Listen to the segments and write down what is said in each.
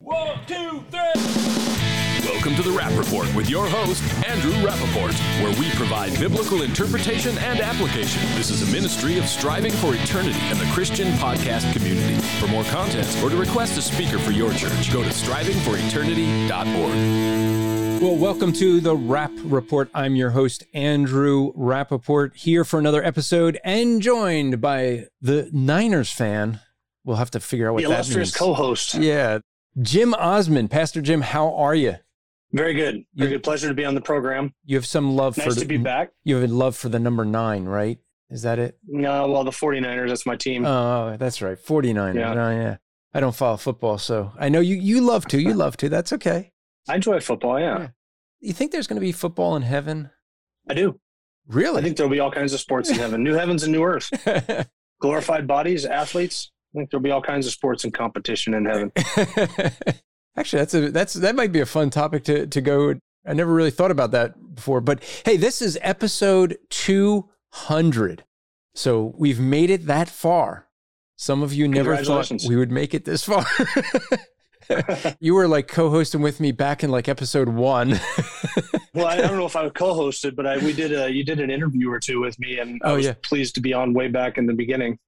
One, two, three. Welcome to the Rap Report with your host, Andrew Rappaport, where we provide biblical interpretation and application. This is a ministry of striving for eternity and the Christian podcast community. For more content or to request a speaker for your church, go to strivingforeternity.org. Well, welcome to the Rap Report. I'm your host, Andrew Rappaport, here for another episode and joined by the Niners fan. We'll have to figure out what the that illustrious means. co-host. Yeah. Jim Osborne. Pastor Jim, how are you? Very good. Very good. Pleasure to be on the program. You have some love Nice for to the, be back. You have a love for the number nine, right? Is that it? No, well, the 49ers, that's my team. Oh, that's right. 49ers. Yeah. Oh, yeah. I don't follow football, so I know you you love to. You love to. That's okay. I enjoy football, yeah. Yeah. You think there's going to be football in heaven? I do. Really? I think there'll be all kinds of sports in heaven. New heavens and new earth. Glorified bodies, athletes. I think there'll be all kinds of sports and competition in heaven. Actually, that's a that's that might be a fun topic to to go. I never really thought about that before, but hey, this is episode 200. So we've made it that far. Some of you never thought we would make it this far. you were like co-hosting with me back in like episode 1. Well, I, I don't know if I co-hosted, but I, we did a you did an interview or two with me, and I Oh, was yeah. pleased to be on way back in the beginning.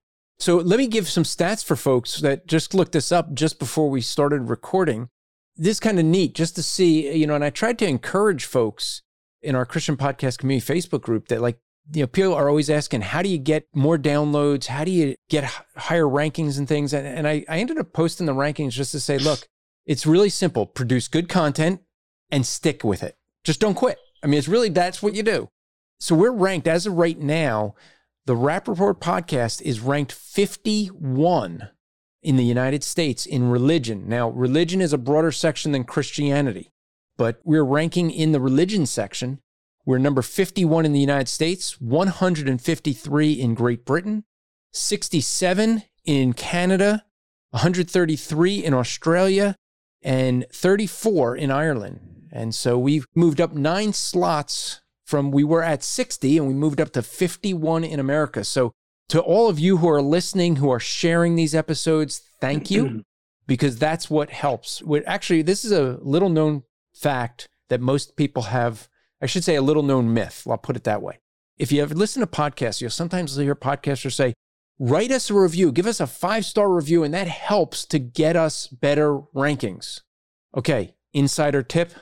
So let me give some stats for folks that just looked this up just before we started recording. This kind of neat just to see, you know, and I tried to encourage folks in our Christian podcast community Facebook group that like, you know, people are always asking, how do you get more downloads? How do you get higher rankings and things? And, and I, I ended up posting the rankings just to say, look, it's really simple. Produce good content and stick with it. Just don't quit. I mean, it's really, that's what you do. So we're ranked as of right now, the Rap Report podcast is ranked 51 in the United States in religion. Now, religion is a broader section than Christianity, but we're ranking in the religion section. We're number 51 in the United States, 153 in Great Britain, 67 in Canada, 133 in Australia, and 34 in Ireland. And so we've moved up nine slots from we were at 60 and we moved up to 51 in America. So to all of you who are listening, who are sharing these episodes, thank you because that's what helps. Actually this is a little known fact that most people have, I should say a little known myth. I'll put it that way. If you ever listen to podcasts, you'll sometimes hear podcasters say, write us a review, give us a five star review, and that helps to get us better rankings. Okay, insider tip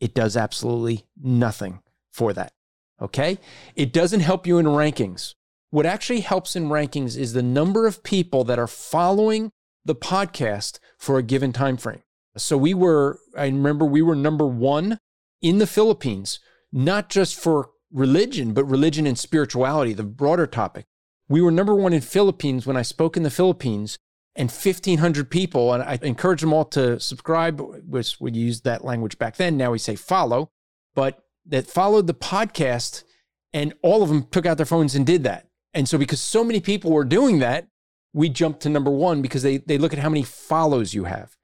it does absolutely nothing for that. Okay, it doesn't help you in rankings. What actually helps in rankings is the number of people that are following the podcast for a given time frame. So we were, I remember we were number one in the Philippines, not just for religion, but religion and spirituality, the broader topic. We were number one in Philippines when I spoke in the Philippines, and 1,500 people. And I encourage them all to subscribe, which we used that language back then. Now we say follow, but that followed the podcast, and all of them took out their phones and did that. And so, because so many people were doing that, we jumped to number one because they, they look at how many follows you have.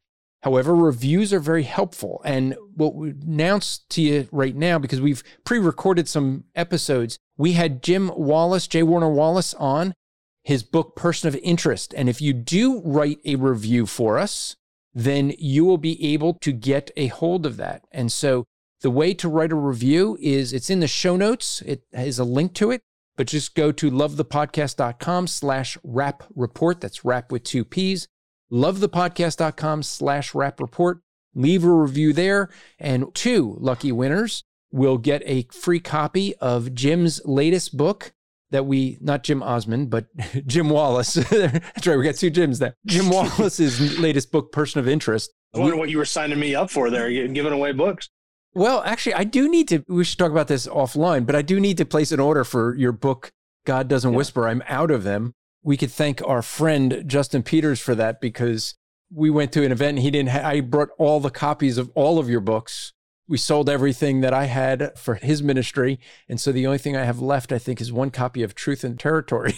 However, reviews are very helpful. And what we announce to you right now, because we've pre recorded some episodes, we had Jim Wallace, J. Warner Wallace, on his book, Person of Interest. And if you do write a review for us, then you will be able to get a hold of that. And so the way to write a review is it's in the show notes. It has a link to it, but just go to lovethepodcast.com slash rap report. That's rap with two P's lovethepodcast.com slash rap report. Leave a review there, and two lucky winners will get a free copy of Jim's latest book that we, not Jim Osborne, but Jim Wallace. That's right, we got two Jims there. Jim Wallace's latest book, Person of Interest. I wonder what you were signing me up for there, giving away books. Well, actually, I do need to, we should talk about this offline, but I do need to place an order for your book, God Doesn't yeah. Whisper. I'm out of them we could thank our friend Justin Peters for that because we went to an event and he didn't ha- I brought all the copies of all of your books. We sold everything that I had for his ministry. And so the only thing I have left, I think, is one copy of Truth and Territory.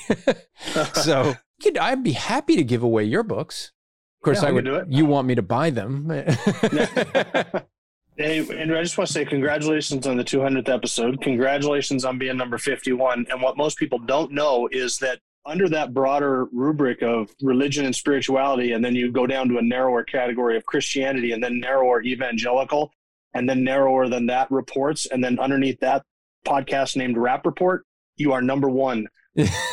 so I'd be happy to give away your books. Of course, yeah, I would. You want me to buy them? Hey, Andrew, I just want to say congratulations on the 200th episode. Congratulations on being number 51. And what most people don't know is that under that broader rubric of religion and spirituality, and then you go down to a narrower category of Christianity, and then narrower evangelical, and then narrower than that reports, and then underneath that podcast named Rap Report, you are number one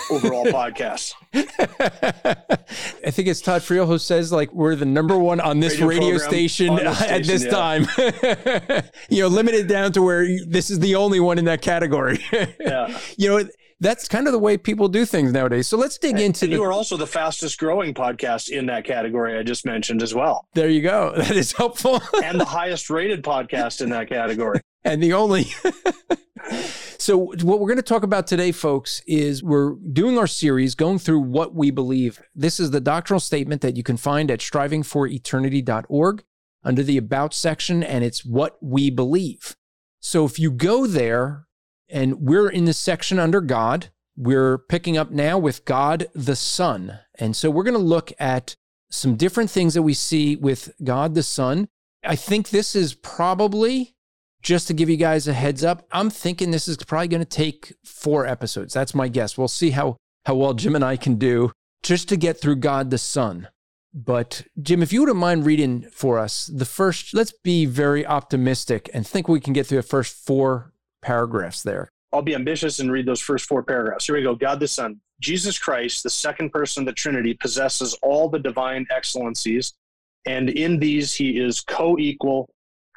overall podcast. I think it's Todd Friel who says like we're the number one on this radio, radio station, this station, at this yeah. time. you know, limited down to where this is the only one in that category. yeah. You know, that's kind of the way people do things nowadays. So let's dig and, into. And the, you are also the fastest growing podcast in that category I just mentioned as well. There you go. That is helpful. and the highest rated podcast in that category. and the only. So what we're going to talk about today, folks, is we're doing our series going through what we believe. This is the doctrinal statement that you can find at strivingforeternity.org under the about section, and it's what we believe. So if you go there and we're in the section under God. We're picking up now with God the Son. And so we're going to look at some different things that we see with God the Son. I think this is probably, just to give you guys a heads up, I'm thinking this is probably going to take four episodes. That's my guess. We'll see how, how well Jim and I can do just to get through God the Son. But Jim, if you wouldn't mind reading for us the first, let's be very optimistic and think we can get through the first four paragraphs there. I'll be ambitious and read those first four paragraphs. Here we go. God the Son, Jesus Christ, the second person of the Trinity, possesses all the divine excellencies, and in these he is co equal,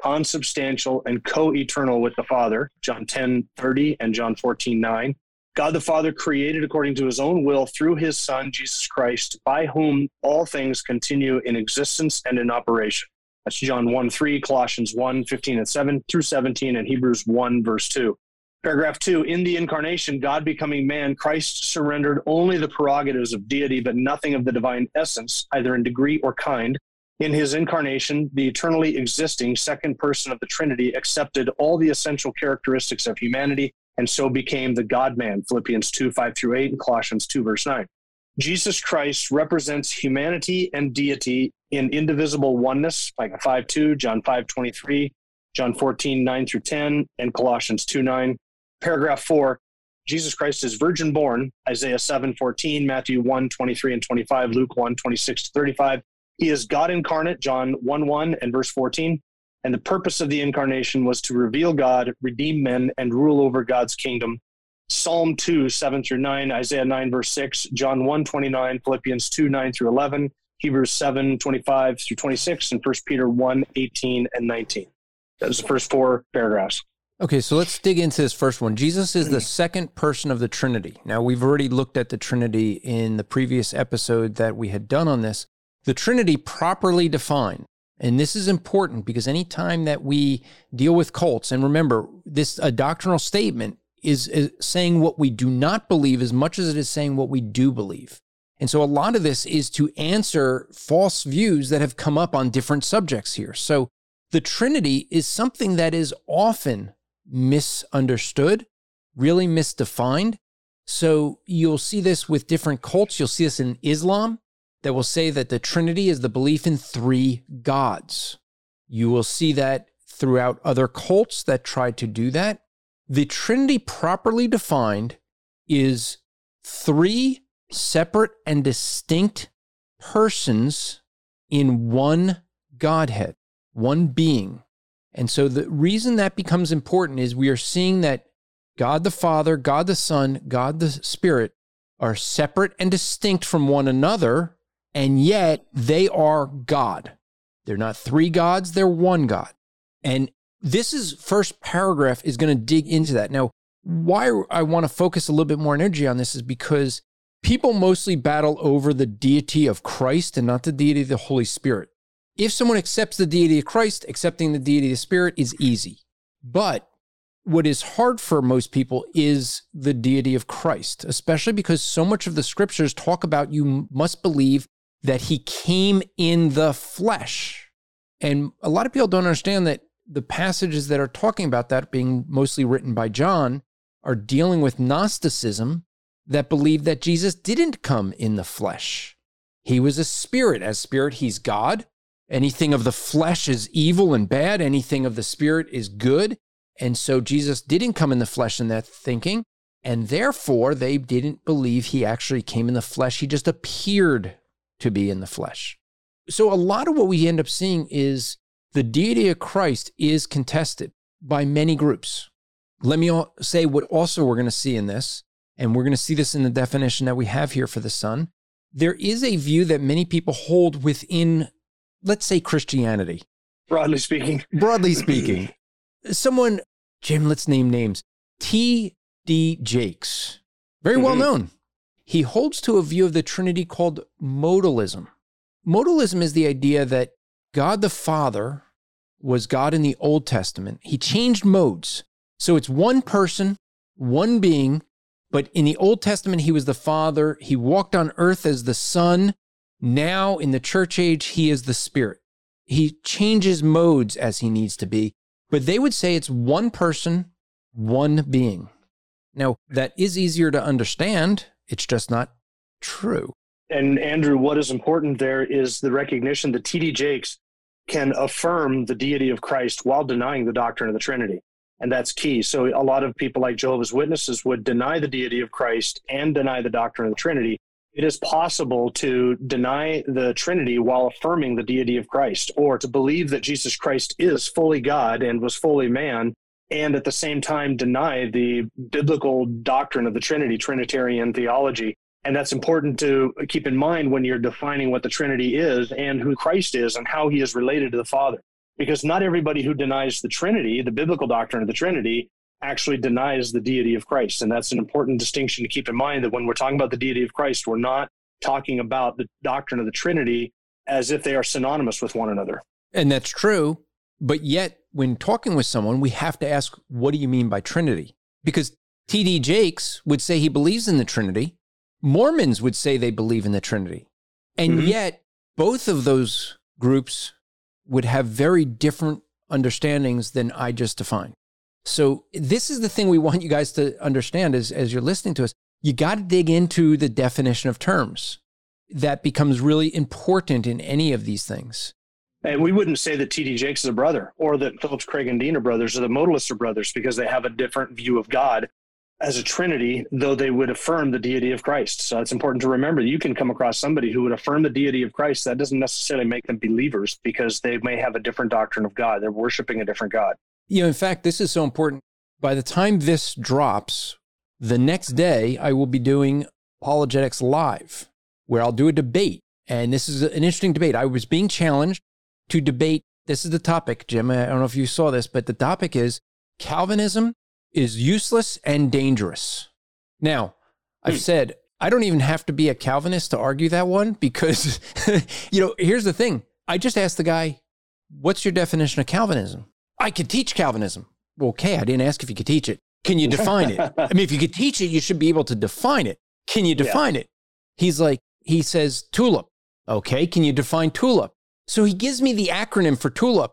consubstantial, and co eternal with the Father. John 10 30 and John 14 9. God the Father created according to his own will through his Son, Jesus Christ, by whom all things continue in existence and in operation. That's John 1 3, Colossians 1 15 and 7 through 17, and Hebrews 1 verse 2. Paragraph two In the incarnation, God becoming man, Christ surrendered only the prerogatives of deity, but nothing of the divine essence, either in degree or kind. In his incarnation, the eternally existing second person of the Trinity accepted all the essential characteristics of humanity and so became the God man, Philippians 2 5 through 8, and Colossians 2 verse 9. Jesus Christ represents humanity and deity in indivisible oneness, like 5 2, John 5 23, John 14 9 through 10, and Colossians 2 9 paragraph four, Jesus Christ is virgin born, Isaiah 7 14, Matthew 1 23 and 25, Luke 1 26 to 35. He is God incarnate, John 1 1 and verse 14. And the purpose of the incarnation was to reveal God, redeem men, and rule over God's kingdom. Psalm 2 7 through 9, Isaiah 9 verse 6, John 1 29, Philippians 2 9 through 11, Hebrews 7 25 through 26, and 1 Peter 1 18 and 19. Those the first four paragraphs. Okay, so let's dig into this first one. Jesus is the second person of the Trinity. Now, we've already looked at the Trinity in the previous episode that we had done on this. The Trinity properly defined, and this is important because anytime that we deal with cults, and remember, this a doctrinal statement is, is saying what we do not believe as much as it is saying what we do believe. And so a lot of this is to answer false views that have come up on different subjects here. So the Trinity is something that is often misunderstood, really misdefined. So you'll see this with different cults. You'll see this in Islam. That will say that the Trinity is the belief in three gods. You will see that throughout other cults that try to do that. The Trinity, properly defined, is three separate and distinct persons in one Godhead, one being. And so the reason that becomes important is we are seeing that God the Father, God the Son, God the Spirit are separate and distinct from one another, and yet they are God. They're not three gods, they're one God. And this is first paragraph is going to dig into that. Now, why I want to focus a little bit more energy on this is because people mostly battle over the deity of Christ and not the deity of the Holy Spirit. If someone accepts the deity of Christ, accepting the deity of the Spirit is easy. But what is hard for most people is the deity of Christ, especially because so much of the scriptures talk about you must believe that he came in the flesh. And a lot of people don't understand that the passages that are talking about that, being mostly written by John, are dealing with Gnosticism that believe that Jesus didn't come in the flesh. He was a spirit. As spirit, he's God. Anything of the flesh is evil and bad, anything of the spirit is good. And so Jesus didn't come in the flesh in that thinking. And therefore, they didn't believe he actually came in the flesh. He just appeared to be in the flesh. So, a lot of what we end up seeing is the deity of Christ is contested by many groups. Let me say what also we're going to see in this, and we're going to see this in the definition that we have here for the Son. There is a view that many people hold within, let's say, Christianity. Broadly speaking. Broadly speaking. Someone, Jim, let's name names. T.D. Jakes, very mm-hmm. well known. He holds to a view of the Trinity called modalism. Modalism is the idea that God the Father was God in the Old Testament. He changed modes. So it's one person, one being, but in the Old Testament, he was the Father. He walked on earth as the Son. Now in the church age, he is the Spirit. He changes modes as he needs to be. But they would say it's one person, one being. Now, that is easier to understand. It's just not true. And Andrew, what is important there is the recognition that T.D. Jakes can affirm the deity of Christ while denying the doctrine of the Trinity. And that's key. So a lot of people like Jehovah's Witnesses would deny the deity of Christ and deny the doctrine of the Trinity. It is possible to deny the Trinity while affirming the deity of Christ, or to believe that Jesus Christ is fully God and was fully man, and at the same time deny the biblical doctrine of the Trinity, Trinitarian theology. And that's important to keep in mind when you're defining what the Trinity is and who Christ is and how he is related to the Father. Because not everybody who denies the Trinity, the biblical doctrine of the Trinity, actually denies the deity of Christ. And that's an important distinction to keep in mind that when we're talking about the deity of Christ, we're not talking about the doctrine of the Trinity as if they are synonymous with one another. And that's true. But yet, when talking with someone, we have to ask, what do you mean by Trinity? Because T.D. Jakes would say he believes in the Trinity. Mormons would say they believe in the Trinity. And mm-hmm. yet, both of those groups would have very different understandings than I just defined. So this is the thing we want you guys to understand as, as you're listening to us. You got to dig into the definition of terms. That becomes really important in any of these things. And we wouldn't say that T.D. Jakes is a brother or that Phillips Craig and Dean are brothers or the modalists are brothers because they have a different view of God as a trinity, though they would affirm the deity of Christ. So it's important to remember you can come across somebody who would affirm the deity of Christ. That doesn't necessarily make them believers because they may have a different doctrine of God. They're worshiping a different God. You know, in fact, this is so important. By the time this drops, the next day I will be doing Apologetics Live, where I'll do a debate. And this is an interesting debate. I was being challenged to debate. This is the topic, Jim. I don't know if you saw this, but the topic is Calvinism is useless and dangerous. Now, I've hmm. said I don't even have to be a Calvinist to argue that one because, you know, here's the thing. I just asked the guy, What's your definition of Calvinism? I could teach Calvinism. Well, okay, I didn't ask if you could teach it. Can you define it? I mean, if you could teach it, you should be able to define it. Can you define yeah. it? He's like, he says tulip. Okay, can you define tulip? So he gives me the acronym for tulip.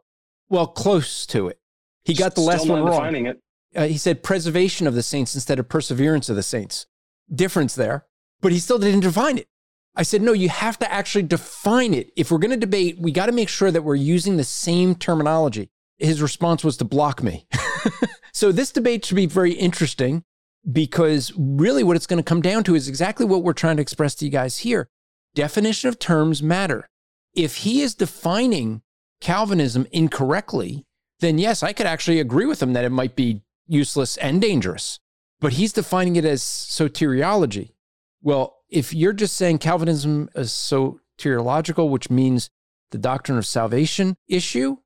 Well, close to it. He got the last one wrong. It. Uh, he said preservation of the saints instead of perseverance of the saints. Difference there, but he still didn't define it. I said, no, you have to actually define it. If we're going to debate, we got to make sure that we're using the same terminology. His response was to block me. so this debate should be very interesting because really what it's going to come down to is exactly what we're trying to express to you guys here. Definition of terms matter. If he is defining Calvinism incorrectly, then yes, I could actually agree with him that it might be useless and dangerous. But he's defining it as soteriology. Well, if you're just saying Calvinism is soteriological, which means the doctrine of salvation issue,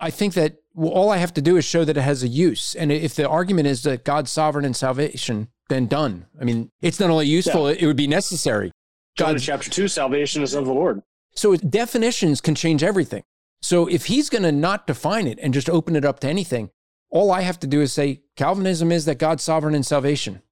I think that well, all I have to do is show that it has a use. And if the argument is that God's sovereign in salvation, then done. I mean, it's not only useful, yeah. it would be necessary. God, chapter two, salvation is of the Lord. So definitions can change everything. So if he's going to not define it and just open it up to anything, all I have to do is say Calvinism is that God's sovereign in salvation.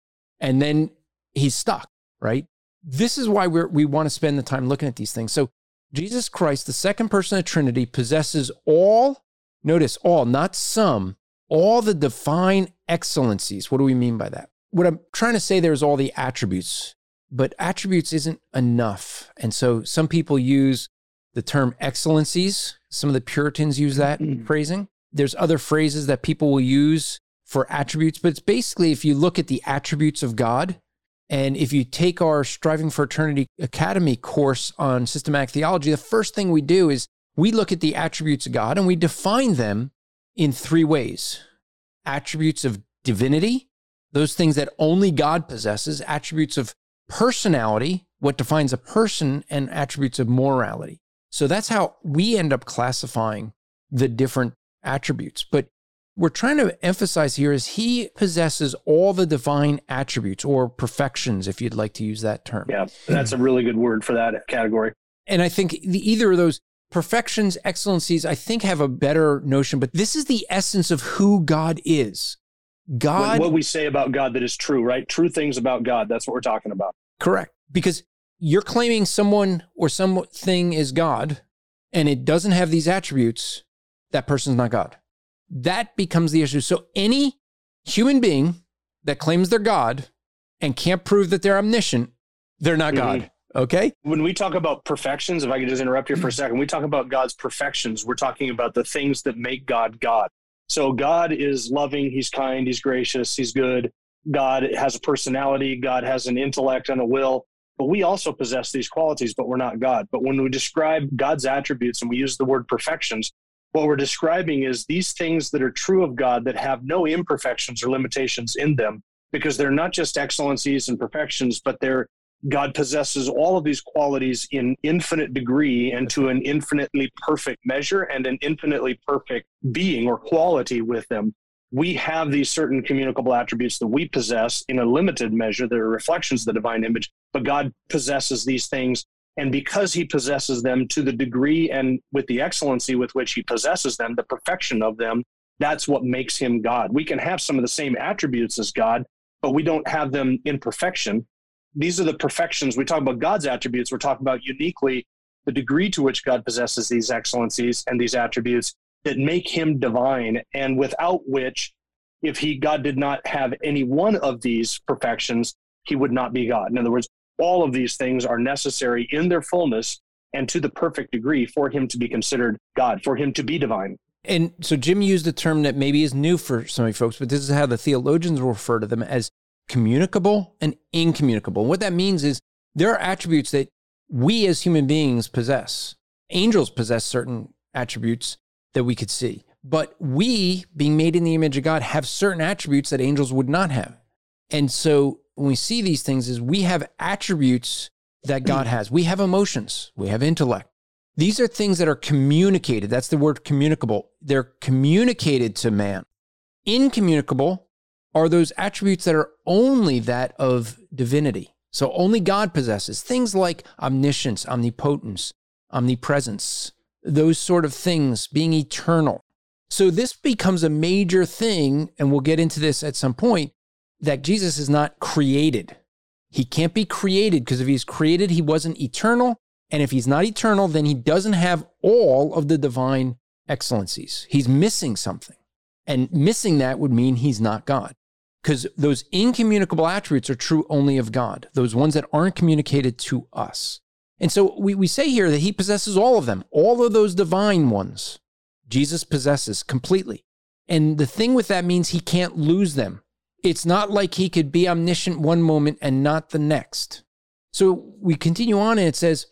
And then he's stuck, right? This is why we we want to spend the time looking at these things. So Jesus Christ, the second person of Trinity, possesses all, notice all, not some, all the divine excellencies. What do we mean by that? What I'm trying to say there is all the attributes, but attributes isn't enough. And so some people use the term excellencies. Some of the Puritans use that mm-hmm. phrasing. There's other phrases that people will use for attributes, but it's basically if you look at the attributes of God, and if you take our Striving for Eternity Academy course on systematic theology, the first thing we do is we look at the attributes of God and we define them in three ways attributes of divinity, those things that only God possesses, attributes of personality, what defines a person, and attributes of morality. So that's how we end up classifying the different attributes. But we're trying to emphasize here is he possesses all the divine attributes or perfections, if you'd like to use that term. Yeah, that's a really good word for that category. And I think the, either of those perfections, excellencies, I think have a better notion, but this is the essence of who God is. God. What we say about God that is true, right? True things about God. That's what we're talking about. Correct. Because you're claiming someone or something is God and it doesn't have these attributes, that person's not God. That becomes the issue. So any human being that claims they're God and can't prove that they're omniscient, they're not mm-hmm. God. Okay. When we talk about perfections, if I could just interrupt here for a second, we talk about God's perfections. We're talking about the things that make God God. So God is loving, He's kind, He's gracious, He's good. God has a personality, God has an intellect and a will. But we also possess these qualities, but we're not God. But when we describe God's attributes and we use the word perfections, what we're describing is these things that are true of God that have no imperfections or limitations in them, because they're not just excellencies and perfections, but they're God possesses all of these qualities in infinite degree and to an infinitely perfect measure and an infinitely perfect being or quality with them we have these certain communicable attributes that we possess in a limited measure. They're reflections of the divine image, but God possesses these things. And because he possesses them to the degree and with the excellency with which he possesses them, the perfection of them, that's what makes him God. We can have some of the same attributes as God, but we don't have them in perfection. These are the perfections. We talk about God's attributes. We're talking about uniquely the degree to which God possesses these excellencies and these attributes that make him divine and without which if he god did not have any one of these perfections he would not be god in other words all of these things are necessary in their fullness and to the perfect degree for him to be considered god for him to be divine and so jim used a term that maybe is new for some of you folks but this is how the theologians refer to them as communicable and incommunicable what that means is there are attributes that we as human beings possess angels possess certain attributes that we could see. But we, being made in the image of God, have certain attributes that angels would not have. And so when we see these things is we have attributes that God has. We have emotions, we have intellect. These are things that are communicated. That's the word communicable. They're communicated to man. Incommunicable are those attributes that are only that of divinity. So only God possesses things like omniscience, omnipotence, omnipresence, those sort of things, being eternal. So this becomes a major thing, and we'll get into this at some point, that Jesus is not created. He can't be created because if he's created, he wasn't eternal. And if he's not eternal, then he doesn't have all of the divine excellencies. He's missing something. And missing that would mean he's not God. Because those incommunicable attributes are true only of God, those ones that aren't communicated to us. And so we, we say here that he possesses all of them, all of those divine ones. Jesus possesses completely. And the thing with that means he can't lose them. It's not like he could be omniscient one moment and not the next. So we continue on and it says,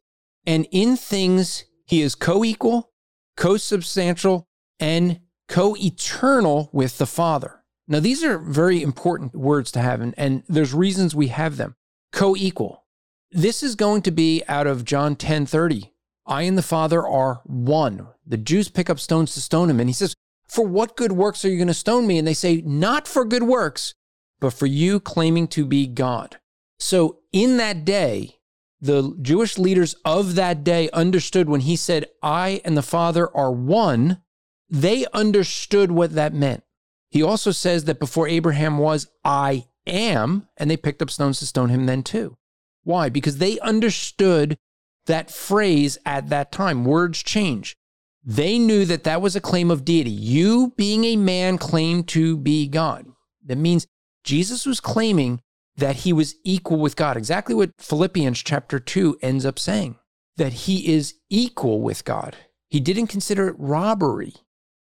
and in things he is co equal, co substantial, and co eternal with the Father. Now, these are very important words to have, and, and there's reasons we have them. Co equal. This is going to be out of John 10 30. I and the Father are one. The Jews pick up stones to stone him, and he says, For what good works are you going to stone me? And they say, Not for good works, but for you claiming to be God. So in that day, the Jewish leaders of that day understood when he said, I and the Father are one, they understood what that meant. He also says that before Abraham was, I am, and they picked up stones to stone him then too. Why? Because they understood that phrase at that time. Words change. They knew that that was a claim of deity. You, being a man, claim to be God. That means Jesus was claiming that he was equal with God. Exactly what Philippians chapter 2 ends up saying that he is equal with God. He didn't consider it robbery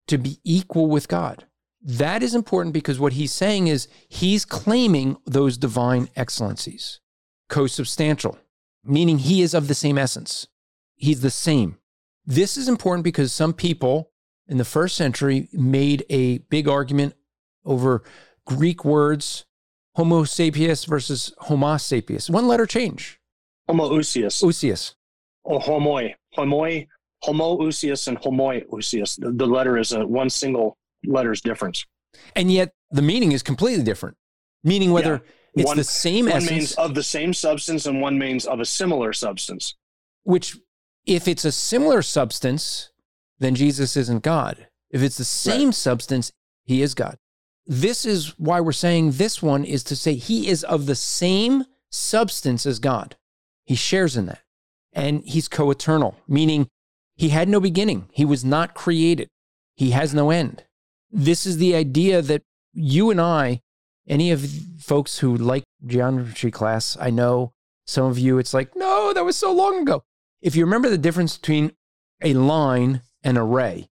to be equal with God. That is important because what he's saying is he's claiming those divine excellencies, co substantial, meaning he is of the same essence. He's the same. This is important because some people in the first century made a big argument over Greek words, Homo sapiens versus Homo sapiens. One letter change. Homoousios. Ousios. Or oh, homoi. Homoi. Homoousios and homoiousios. The, the letter is a one single letter's difference. And yet the meaning is completely different. Meaning whether yeah. it's one, the same one essence. means of the same substance and one means of a similar substance. Which, if it's a similar substance, then Jesus isn't God. If it's the same right. substance, he is God. This is why we're saying this one is to say he is of the same substance as God. He shares in that. And he's co eternal, meaning he had no beginning. He was not created. He has no end. This is the idea that you and I, any of folks who like geometry class, I know some of you, it's like, no, that was so long ago. If you remember the difference between a line and a ray,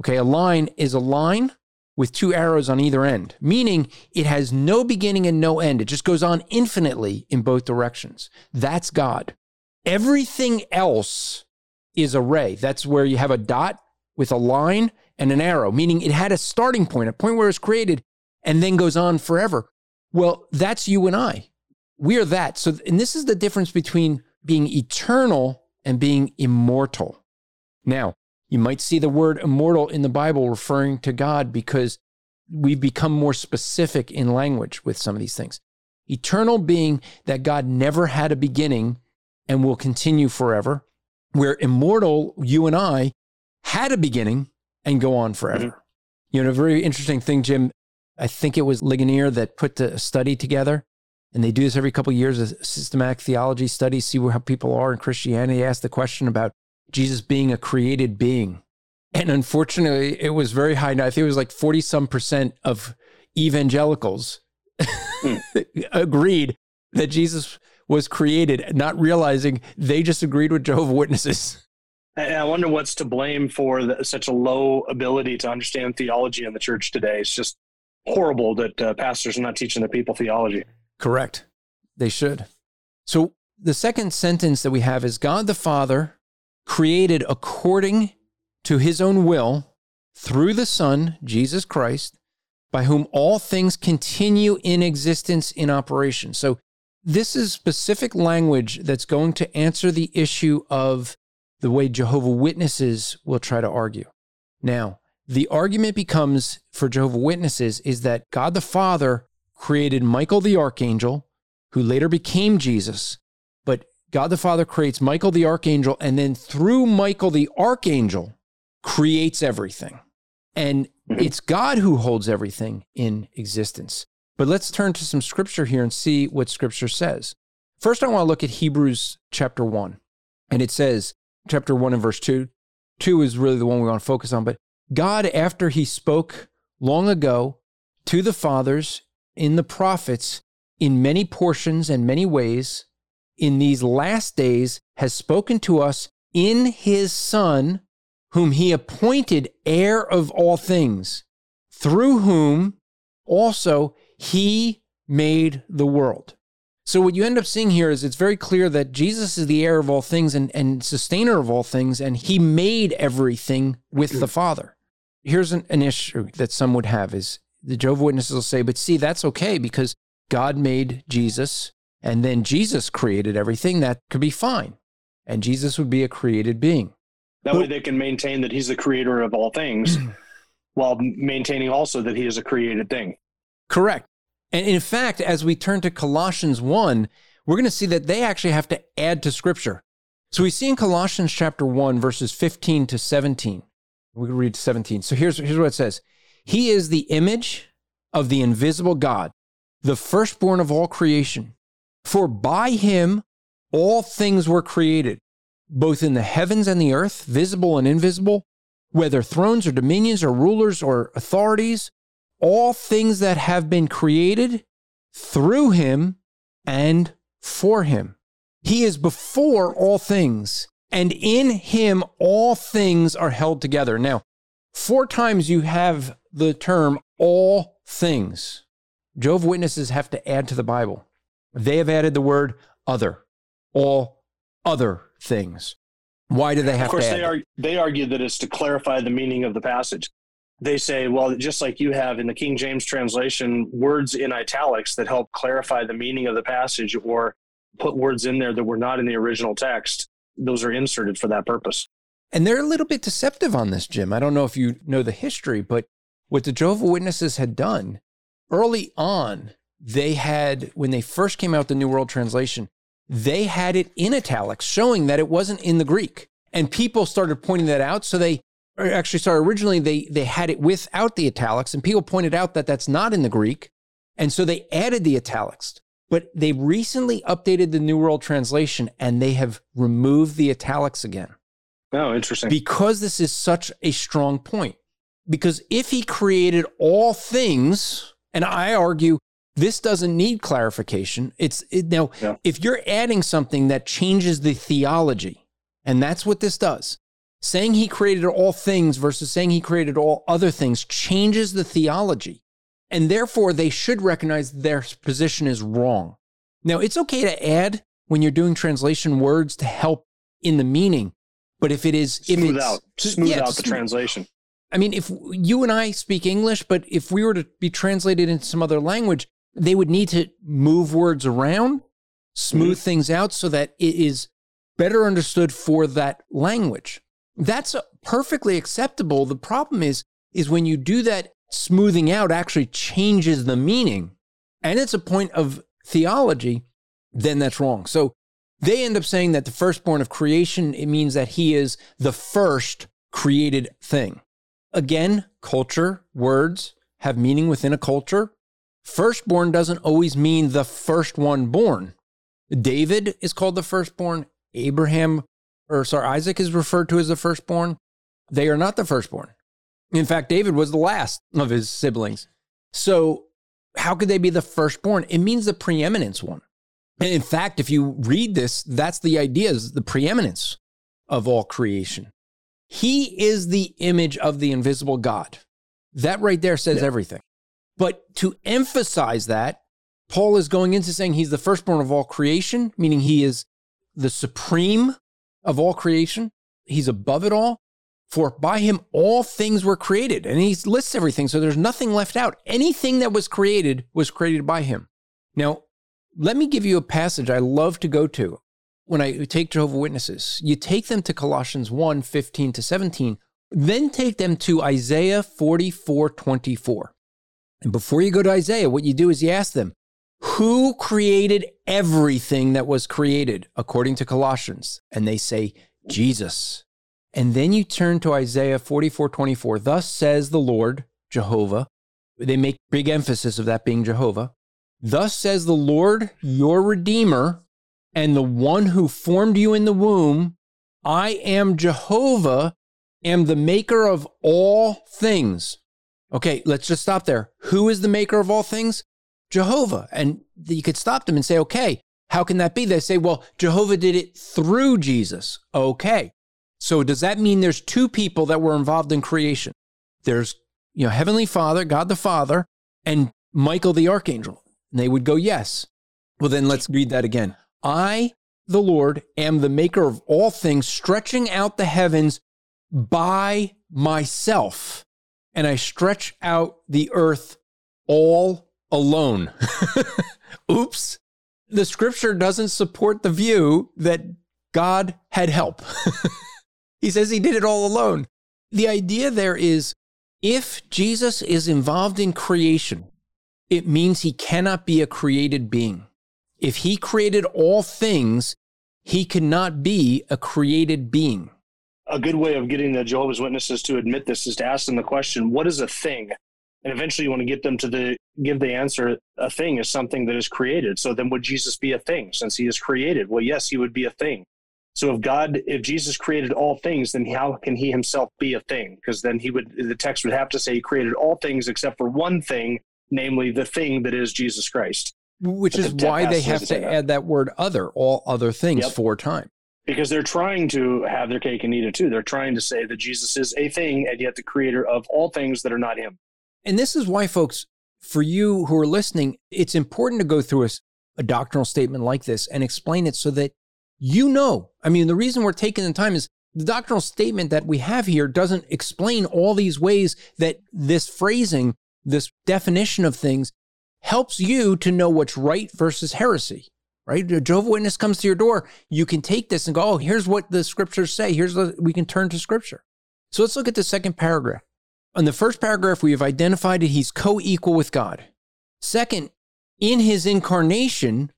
okay, a line is a line with two arrows on either end, meaning it has no beginning and no end. It just goes on infinitely in both directions. That's God. Everything else is a ray. That's where you have a dot with a line and an arrow, meaning it had a starting point, a point where it's created, and then goes on forever. Well, that's you and I. We are that. So, and this is the difference between being eternal and being immortal. Now, you might see the word immortal in the Bible referring to God because we've become more specific in language with some of these things. Eternal being that God never had a beginning and will continue forever, where immortal, you and I, had a beginning and go on forever. Mm-hmm. You know, a very interesting thing, Jim. I think it was Ligonier that put the study together, and they do this every couple of years, a systematic theology study, see how people are in Christianity. Ask the question about Jesus being a created being. And unfortunately, it was very high. Now I think it was like 40 some percent of evangelicals hmm. agreed that Jesus was created, not realizing they just agreed with Jehovah Witnesses. And I wonder what's to blame for the, such a low ability to understand theology in the church today. It's just horrible that uh, pastors are not teaching the people theology. Correct. They should. So the second sentence that we have is God the Father created according to his own will through the Son, Jesus Christ, by whom all things continue in existence in operation. So, this is specific language that's going to answer the issue of the way Jehovah Witnesses will try to argue. Now, the argument becomes for Jehovah Witnesses is that God the Father created Michael the archangel, who later became Jesus, but God the Father creates Michael the archangel, and then through Michael the archangel, creates everything. And mm-hmm. it's God who holds everything in existence. But let's turn to some scripture here and see what scripture says. First, I want to look at Hebrews chapter 1. And it says, chapter 1 and verse 2, 2 is really the one we want to focus on. But God, after he spoke long ago to the fathers in the prophets in many portions and many ways, in these last days has spoken to us in his Son, whom he appointed heir of all things, through whom also he made the world. So, what you end up seeing here is it's very clear that Jesus is the heir of all things and, and sustainer of all things, and he made everything with the Father. Here's an, an issue that some would have is the Jehovah Witnesses will say, but see, that's okay because God made Jesus and then Jesus created everything. That could be fine. And Jesus would be a created being. That way they can maintain that he's the creator of all things while maintaining also that he is a created thing. Correct. And in fact, as we turn to Colossians 1, we're going to see that they actually have to add to scripture. So we see in Colossians chapter 1, verses 15 to 17. We can read 17. So here's, here's what it says He is the image of the invisible God, the firstborn of all creation. For by him all things were created, both in the heavens and the earth, visible and invisible, whether thrones or dominions or rulers or authorities all things that have been created through him and for him. He is before all things, and in him all things are held together. Now, four times you have the term all things. Jehovah Witnesses have to add to the Bible. They have added the word other, all other things. Why do they have of course? Of course, they argue that it's to clarify the meaning of the passage they say, well, just like you have in the King James translation, words in italics that help clarify the meaning of the passage or put words in there that were not in the original text, those are inserted for that purpose. And they're a little bit deceptive on this, Jim. I don't know if you know the history, but what the Jehovah Witnesses had done early on, they had, when they first came out the New World Translation, they had it in italics, showing that it wasn't in the Greek. And people started pointing that out. So they actually sorry originally they they had it without the italics and people pointed out that that's not in the greek and so they added the italics. But they recently updated the new world translation and they have removed the italics again. Oh interesting. Because this is such a strong point. Because if he created all things and i argue this doesn't need clarification it's it, now yeah. if you're adding something that changes the theology and that's what this does saying he created all things versus saying he created all other things changes the theology. And therefore, they should recognize their position is wrong. Now, it's okay to add when you're doing translation words to help in the meaning. But if it is, smooth if it's, out, smooth yeah, out the translation. I mean, if you and I speak English, but if we were to be translated into some other language, they would need to move words around, smooth mm-hmm. things out so that it is better understood for that language. That's perfectly acceptable. The problem is, is when you do that, smoothing out actually changes the meaning and it's a point of theology, then that's wrong. So they end up saying that the firstborn of creation, it means that he is the first created thing. Again, culture, words have meaning within a culture. Firstborn doesn't always mean the first one born. David is called the firstborn. Abraham or sorry, Isaac is referred to as the firstborn. They are not the firstborn. In fact, David was the last of his siblings. So, how could they be the firstborn? It means the preeminence one. And in fact, if you read this, that's the idea is the preeminence of all creation. He is the image of the invisible God. That right there says yeah. everything. But to emphasize that, Paul is going into saying he's the firstborn of all creation, meaning he is the supreme of all creation. He's above it all. For by him all things were created. And he lists everything. So there's nothing left out. Anything that was created was created by him. Now, let me give you a passage I love to go to when I take Jehovah Witnesses. You take them to Colossians 1 15 to 17, then take them to Isaiah 44 24. And before you go to Isaiah, what you do is you ask them, who created everything that was created according to Colossians? And they say, Jesus. And then you turn to Isaiah 44 24. Thus says the Lord, Jehovah. They make big emphasis of that being Jehovah. Thus says the Lord, your Redeemer, and the one who formed you in the womb. I am Jehovah, am the maker of all things. Okay, let's just stop there. Who is the maker of all things? Jehovah. And you could stop them and say, okay, How can that be? They say, well, Jehovah did it through Jesus. Okay. So does that mean there's two people that were involved in creation? There's, you know, Heavenly Father, God the Father, and Michael the Archangel. And they would go, yes. Well, then let's read that again. I, the Lord, am the maker of all things, stretching out the heavens by myself. And I stretch out the earth all alone. Oops. The scripture doesn't support the view that God had help. he says he did it all alone. The idea there is if Jesus is involved in creation, it means he cannot be a created being. If he created all things, he cannot be a created being. A good way of getting the Jehovah's Witnesses to admit this is to ask them the question, what is a thing? And eventually you want to get them to the give the answer a thing is something that is created. So then would Jesus be a thing since he is created? Well, yes, he would be a thing. So if God, if Jesus created all things, then how can he himself be a thing? Because then he would, the text would have to say he created all things except for one thing, namely the thing that is Jesus Christ. Which is the why they have to, to add that word other, all other things, yep. four times. Because they're trying to have their cake and eat it too. They're trying to say that Jesus is a thing and yet the creator of all things that are not him. And this is why, folks, for you who are listening, it's important to go through a, a doctrinal statement like this and explain it so that you know. I mean, the reason we're taking the time is the doctrinal statement that we have here doesn't explain all these ways that this phrasing, this definition of things helps you to know what's right versus heresy, right? A Jehovah Witness comes to your door, you can take this and go, oh, here's what the scriptures say. Here's the, we can turn to scripture. So let's look at the second paragraph. In the first paragraph, we have identified that he's co equal with God. Second, in his incarnation,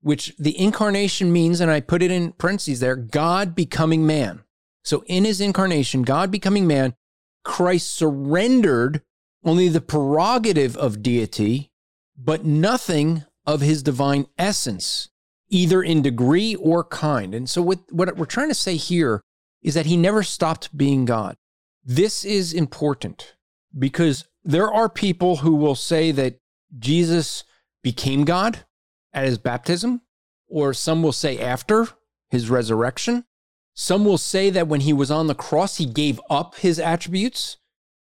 which the incarnation means, and I put it in parentheses there, God becoming man. So in his incarnation, God becoming man, Christ surrendered only the prerogative of deity, but nothing of his divine essence, either in degree or kind. And so what, what we're trying to say here is that he never stopped being God. This is important because there are people who will say that Jesus became God at his baptism, or some will say after his resurrection. Some will say that when he was on the cross, he gave up his attributes.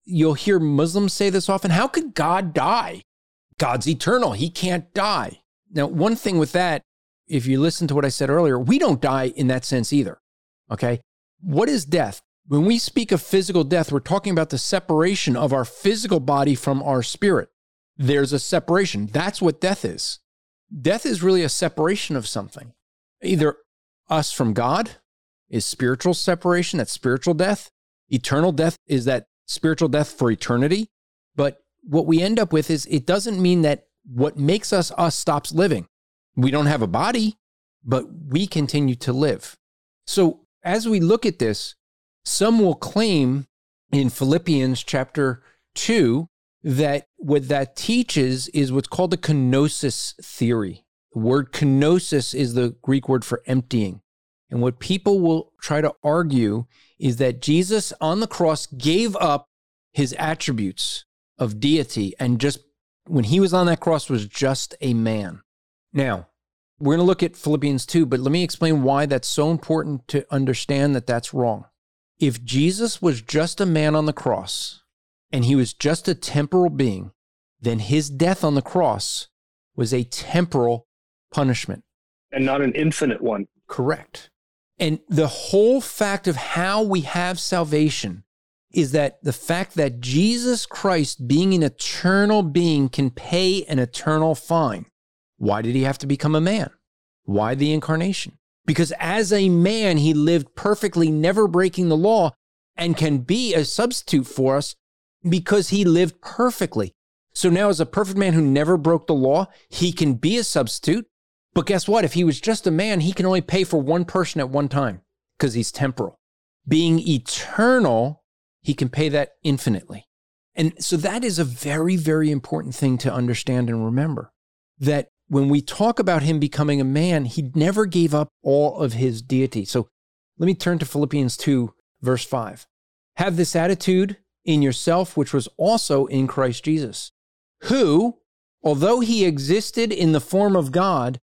You'll hear Muslims say this often How could God die? God's eternal, he can't die. Now, one thing with that, if you listen to what I said earlier, we don't die in that sense either. Okay. What is death? When we speak of physical death, we're talking about the separation of our physical body from our spirit. There's a separation. That's what death is. Death is really a separation of something. Either us from God is spiritual separation, that's spiritual death. Eternal death is that spiritual death for eternity. But what we end up with is it doesn't mean that what makes us us stops living. We don't have a body, but we continue to live. So as we look at this, some will claim in Philippians chapter 2 that what that teaches is what's called the kenosis theory. The word kenosis is the Greek word for emptying. And what people will try to argue is that Jesus on the cross gave up his attributes of deity and just when he was on that cross was just a man. Now, we're going to look at Philippians 2, but let me explain why that's so important to understand that that's wrong. If Jesus was just a man on the cross, and he was just a temporal being, then his death on the cross was a temporal punishment. And not an infinite one. Correct. And the whole fact of how we have salvation is that the fact that Jesus Christ, being an eternal being, can pay an eternal fine. Why did he have to become a man? Why the incarnation? Because as a man, he lived perfectly, never breaking the law, and can be a substitute for us because he lived perfectly. So now, as a perfect man who never broke the law, he can be a substitute. But guess what? If he was just a man, he can only pay for one person at one time because he's temporal. Being eternal, he can pay that infinitely. And so that is a very, very important thing to understand and remember that when we talk about him becoming a man, he never gave up all of his deity. So let me turn to Philippians 2, verse 5. Have this attitude in yourself, which was also in Christ Jesus, who, although he existed in the form of God,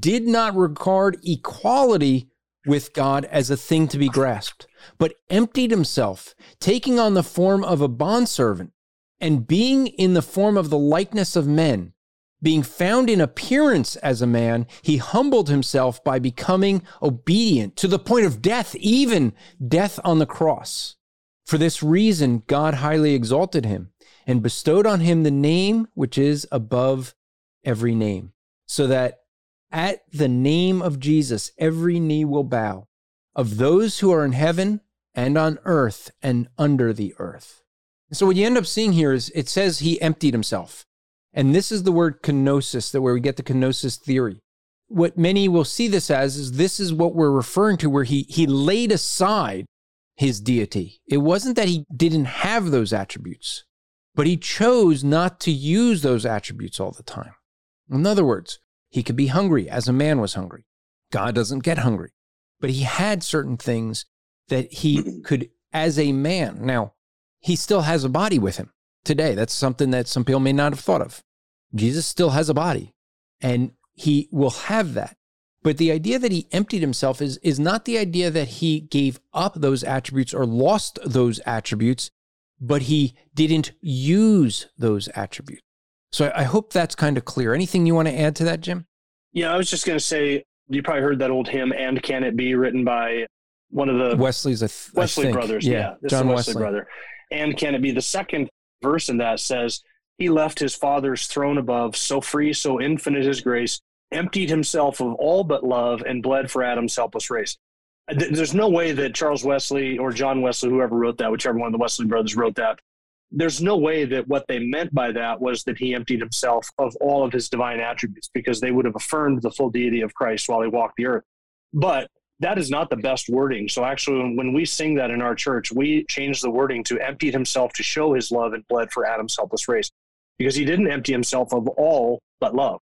did not regard equality with God as a thing to be grasped, but emptied himself, taking on the form of a bondservant, and being in the form of the likeness of men. Being found in appearance as a man, he humbled himself by becoming obedient to the point of death, even death on the cross. For this reason, God highly exalted him and bestowed on him the name which is above every name, so that at the name of Jesus, every knee will bow of those who are in heaven and on earth and under the earth. so what you end up seeing here is it says he emptied himself. And this is the word kenosis, that where we get the kenosis theory. What many will see this as is this is what we're referring to, where he he laid aside his deity. It wasn't that he didn't have those attributes, but he chose not to use those attributes all the time. In other words, he could be hungry as a man was hungry. God doesn't get hungry, but he had certain things that he could, as a man. Now, he still has a body with him today. That's something that some people may not have thought of. Jesus still has a body and he will have that. But the idea that he emptied himself is, is not the idea that he gave up those attributes or lost those attributes, but he didn't use those attributes. So I hope that's kind of clear. Anything you want to add to that, Jim? Yeah, I was just going to say, you probably heard that old hymn, And Can It Be, written by one of the Wesley's a th- Wesley brothers. Yeah, yeah John Wesley, Wesley brother. And Can It Be? The second verse in that says, He left his father's throne above, so free, so infinite his grace, emptied himself of all but love, and bled for Adam's helpless race. There's no way that Charles Wesley or John Wesley, whoever wrote that, whichever one of the Wesley brothers wrote that, there's no way that what they meant by that was that he emptied himself of all of his divine attributes because they would have affirmed the full deity of Christ while he walked the earth. But that is not the best wording. So actually, when we sing that in our church, we change the wording to emptied himself to show his love and bled for Adam's helpless race because he didn't empty himself of all but love.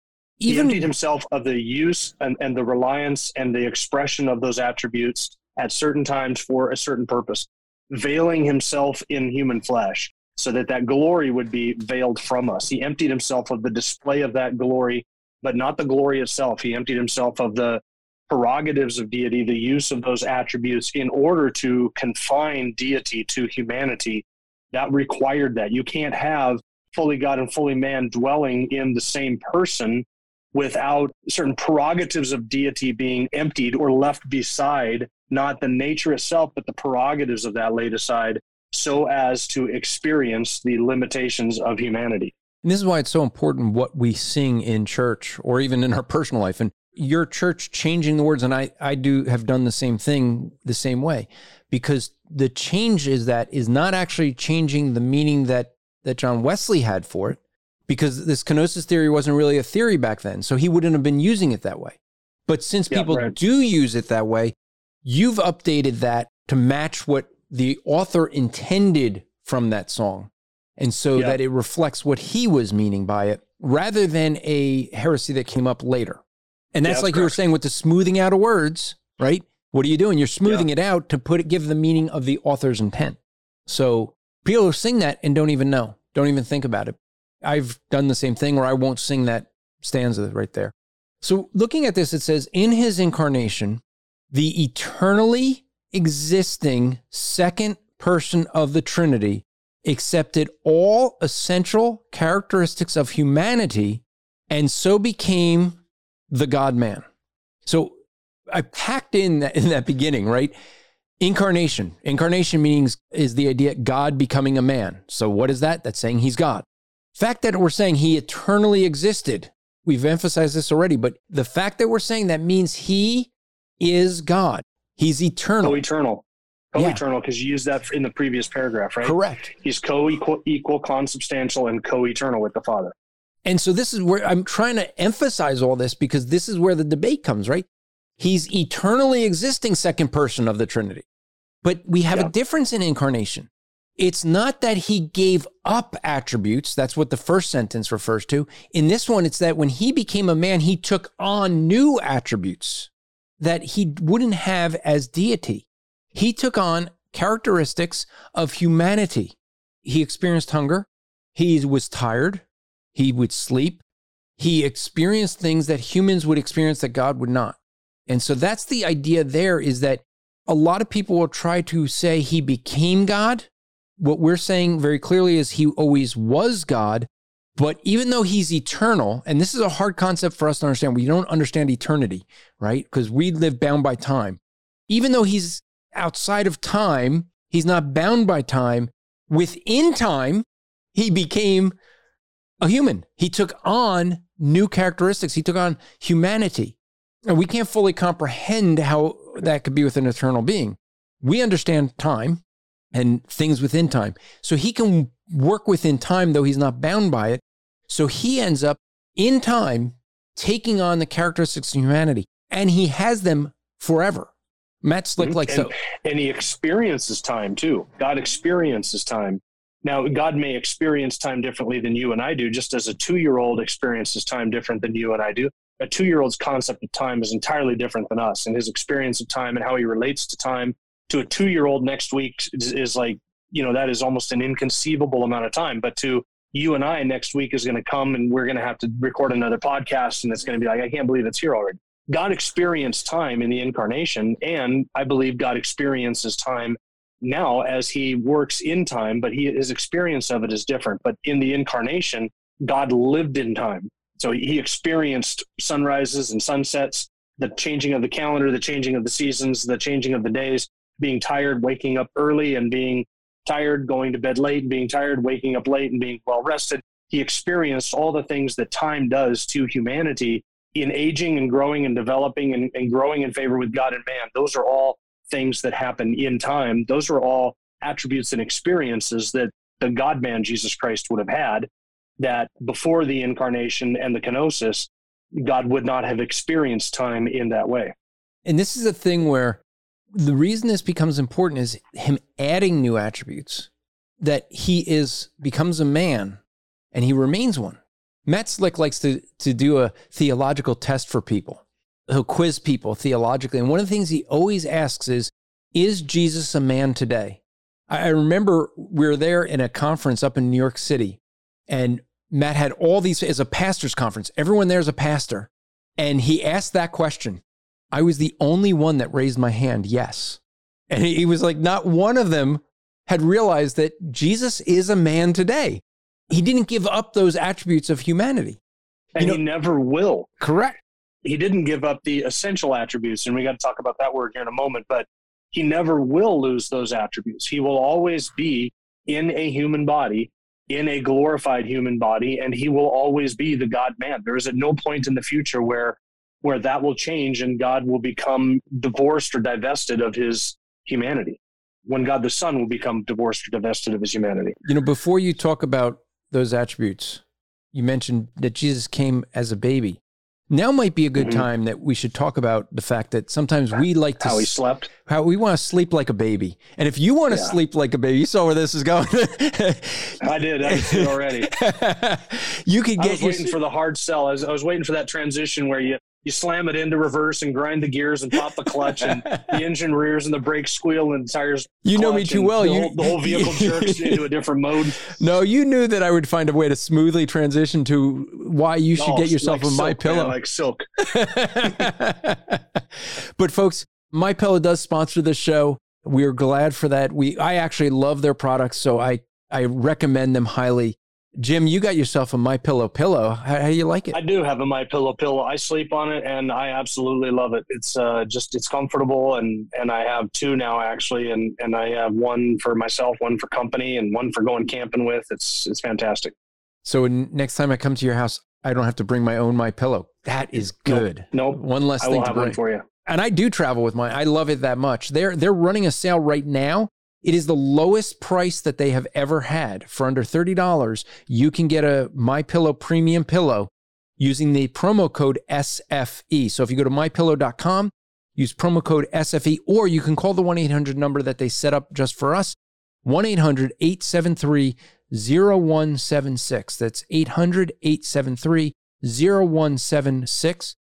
Even, he emptied himself of the use and, and the reliance and the expression of those attributes at certain times for a certain purpose, veiling himself in human flesh so that that glory would be veiled from us. He emptied himself of the display of that glory, but not the glory itself. He emptied himself of the prerogatives of deity, the use of those attributes in order to confine deity to humanity. That required that. You can't have fully God and fully man dwelling in the same person without certain prerogatives of deity being emptied or left beside, not the nature itself, but the prerogatives of that laid aside so as to experience the limitations of humanity. And this is why it's so important what we sing in church or even in our personal life. And your church changing the words, and I, I do have done the same thing the same way, because the change is that is not actually changing the meaning that that John Wesley had for it, because this kenosis theory wasn't really a theory back then. So he wouldn't have been using it that way. But since yeah, people right. do use it that way, you've updated that to match what the author intended from that song. And so yeah. that it reflects what he was meaning by it rather than a heresy that came up later. And that's, yeah, that's like correct. you were saying with the smoothing out of words, right? What are you doing? You're smoothing yeah. it out to put it, give the meaning of the author's intent. So people sing that and don't even know, don't even think about it. I've done the same thing where I won't sing that stanza right there. So looking at this, it says, in his incarnation, the eternally existing second person of the Trinity accepted all essential characteristics of humanity and so became the God man. So I packed in that, in that beginning, right? Incarnation. Incarnation means is the idea God becoming a man. So what is that? That's saying he's God. Fact that we're saying he eternally existed. We've emphasized this already, but the fact that we're saying that means he is God. He's eternal. Co-eternal. Co-eternal because yeah. you used that in the previous paragraph, right? Correct. He's co-equal, equal, consubstantial, and co-eternal with the Father. And so this is where I'm trying to emphasize all this because this is where the debate comes, right? He's eternally existing second person of the Trinity. But we have yeah. a difference in incarnation. It's not that he gave up attributes. That's what the first sentence refers to. In this one, it's that when he became a man, he took on new attributes that he wouldn't have as deity. He took on characteristics of humanity. He experienced hunger. He was tired. He would sleep. He experienced things that humans would experience that God would not. And so that's the idea there is that a lot of people will try to say he became God. What we're saying very clearly is he always was God. But even though he's eternal, and this is a hard concept for us to understand, we don't understand eternity, right? Because we live bound by time. Even though he's outside of time, he's not bound by time. Within time, he became a human. He took on new characteristics, he took on humanity. And we can't fully comprehend how that could be with an eternal being. We understand time and things within time. So he can work within time, though he's not bound by it. So he ends up in time taking on the characteristics of humanity, and he has them forever. Matt Slick mm-hmm. like and, so. And he experiences time too. God experiences time. Now, God may experience time differently than you and I do, just as a two year old experiences time different than you and I do. A two year old's concept of time is entirely different than us, and his experience of time and how he relates to time to a two year old next week is, is like, you know, that is almost an inconceivable amount of time. But to you and I next week is going to come and we're going to have to record another podcast, and it's going to be like, I can't believe it's here already. God experienced time in the incarnation, and I believe God experiences time now as he works in time, but he, his experience of it is different. But in the incarnation, God lived in time. So he experienced sunrises and sunsets, the changing of the calendar, the changing of the seasons, the changing of the days, being tired, waking up early and being tired, going to bed late, and being tired, waking up late and being well rested. He experienced all the things that time does to humanity in aging and growing and developing and, and growing in favor with God and man. Those are all things that happen in time. Those are all attributes and experiences that the God man Jesus Christ would have had that before the incarnation and the kenosis, God would not have experienced time in that way. And this is a thing where the reason this becomes important is him adding new attributes that he is becomes a man and he remains one. Matt Slick likes to, to do a theological test for people he'll quiz people theologically. And one of the things he always asks is, is Jesus a man today? I remember we were there in a conference up in New York City, and Matt had all these as a pastor's conference. Everyone there is a pastor. And he asked that question. I was the only one that raised my hand, yes. And he was like, not one of them had realized that Jesus is a man today. He didn't give up those attributes of humanity. And you know, he never will. Correct he didn't give up the essential attributes, and we got to talk about that word here in a moment. But he never will lose those attributes. He will always be in a human body, in a glorified human body, and he will always be the God man. There is at no point in the future where where that will change and God will become divorced or divested of his humanity. When God the Son will become divorced or divested of his humanity. You know, before you talk about those attributes, you mentioned that Jesus came as a baby. Now might be a good mm-hmm. time that we should talk about the fact that sometimes we like to how he slept, how we want to sleep like a baby, and if you want to yeah. sleep like a baby, you saw where this is going. I did. I did already. you could get. I was waiting for the hard sell. I was, I was waiting for that transition where you you slam it into reverse and grind the gears and pop the clutch and the engine rears and the brakes squeal and tires. You know me too well. The, you, whole, the whole vehicle jerks into a different mode. No, you knew that I would find a way to smoothly transition to why you should no, get yourself like a My Pillow, like silk. but folks, My Pillow does sponsor this show. We are glad for that. We I actually love their products, so I I recommend them highly. Jim, you got yourself a My Pillow pillow. How, how you like it? I do have a My Pillow pillow. I sleep on it, and I absolutely love it. It's uh, just it's comfortable, and and I have two now actually, and and I have one for myself, one for company, and one for going camping with. It's it's fantastic. So next time I come to your house, I don't have to bring my own My Pillow. That is good. No, nope. one less I thing to bring for you. And I do travel with mine. I love it that much. They're they're running a sale right now it is the lowest price that they have ever had. For under $30, you can get a My Pillow premium pillow using the promo code SFE. So if you go to mypillow.com, use promo code SFE or you can call the 1-800 number that they set up just for us. 1-800-873-0176. That's 800-873-0176.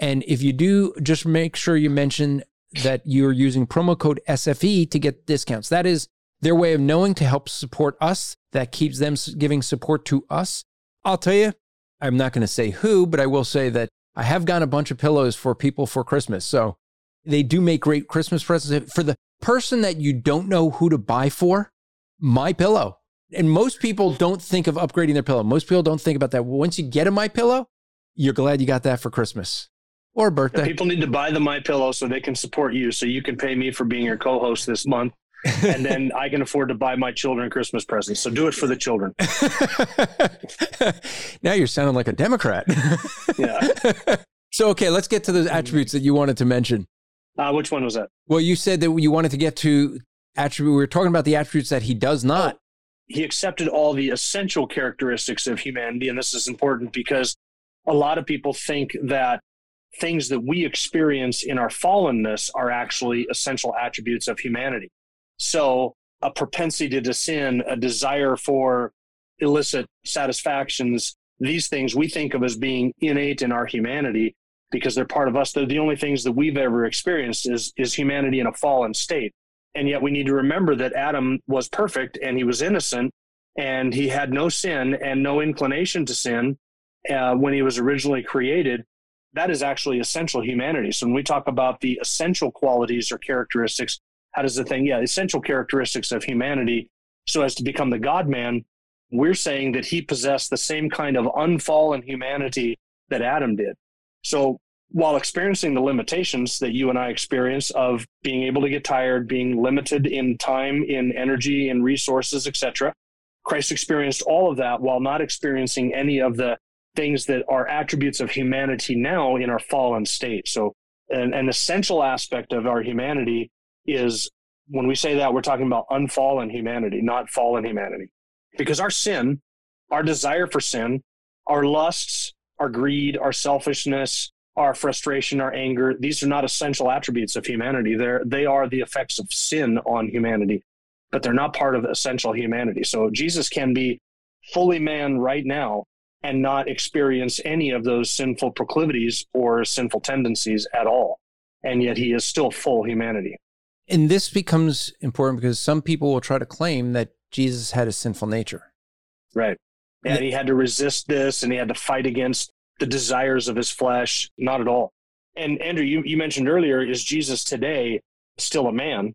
And if you do, just make sure you mention that you're using promo code SFE to get discounts. That is their way of knowing to help support us. That keeps them giving support to us. I'll tell you, I'm not going to say who, but I will say that I have gotten a bunch of pillows for people for Christmas. So they do make great Christmas presents. For the person that you don't know who to buy for, my pillow. And most people don't think of upgrading their pillow. Most people don't think about that. Once you get a my pillow, you're glad you got that for Christmas or birthday. People need to buy the my pillow so they can support you so you can pay me for being your co-host this month and then I can afford to buy my children Christmas presents. So do it for the children. now you're sounding like a Democrat. yeah. So, okay, let's get to the attributes that you wanted to mention. Uh, which one was that? Well, you said that you wanted to get to attribute. We were talking about the attributes that he does not. Oh, he accepted all the essential characteristics of humanity. And this is important because a lot of people think that things that we experience in our fallenness are actually essential attributes of humanity. So a propensity to sin, a desire for illicit satisfactions, these things we think of as being innate in our humanity because they're part of us. They're the only things that we've ever experienced is, is humanity in a fallen state. And yet we need to remember that Adam was perfect and he was innocent and he had no sin and no inclination to sin uh, when he was originally created. That is actually essential humanity. So when we talk about the essential qualities or characteristics how does the thing, yeah, essential characteristics of humanity so as to become the God man, we're saying that he possessed the same kind of unfallen humanity that Adam did. So while experiencing the limitations that you and I experience of being able to get tired, being limited in time, in energy, in resources, etc., Christ experienced all of that while not experiencing any of the things that are attributes of humanity now in our fallen state. So an, an essential aspect of our humanity is when we say that, we're talking about unfallen humanity, not fallen humanity. Because our sin, our desire for sin, our lusts, our greed, our selfishness, our frustration, our anger, these are not essential attributes of humanity. They're, they are the effects of sin on humanity, but they're not part of essential humanity. So Jesus can be fully man right now and not experience any of those sinful proclivities or sinful tendencies at all. And yet he is still full humanity. And this becomes important because some people will try to claim that Jesus had a sinful nature. Right. And he had to resist this and he had to fight against the desires of his flesh. Not at all. And Andrew, you, you mentioned earlier, is Jesus today still a man?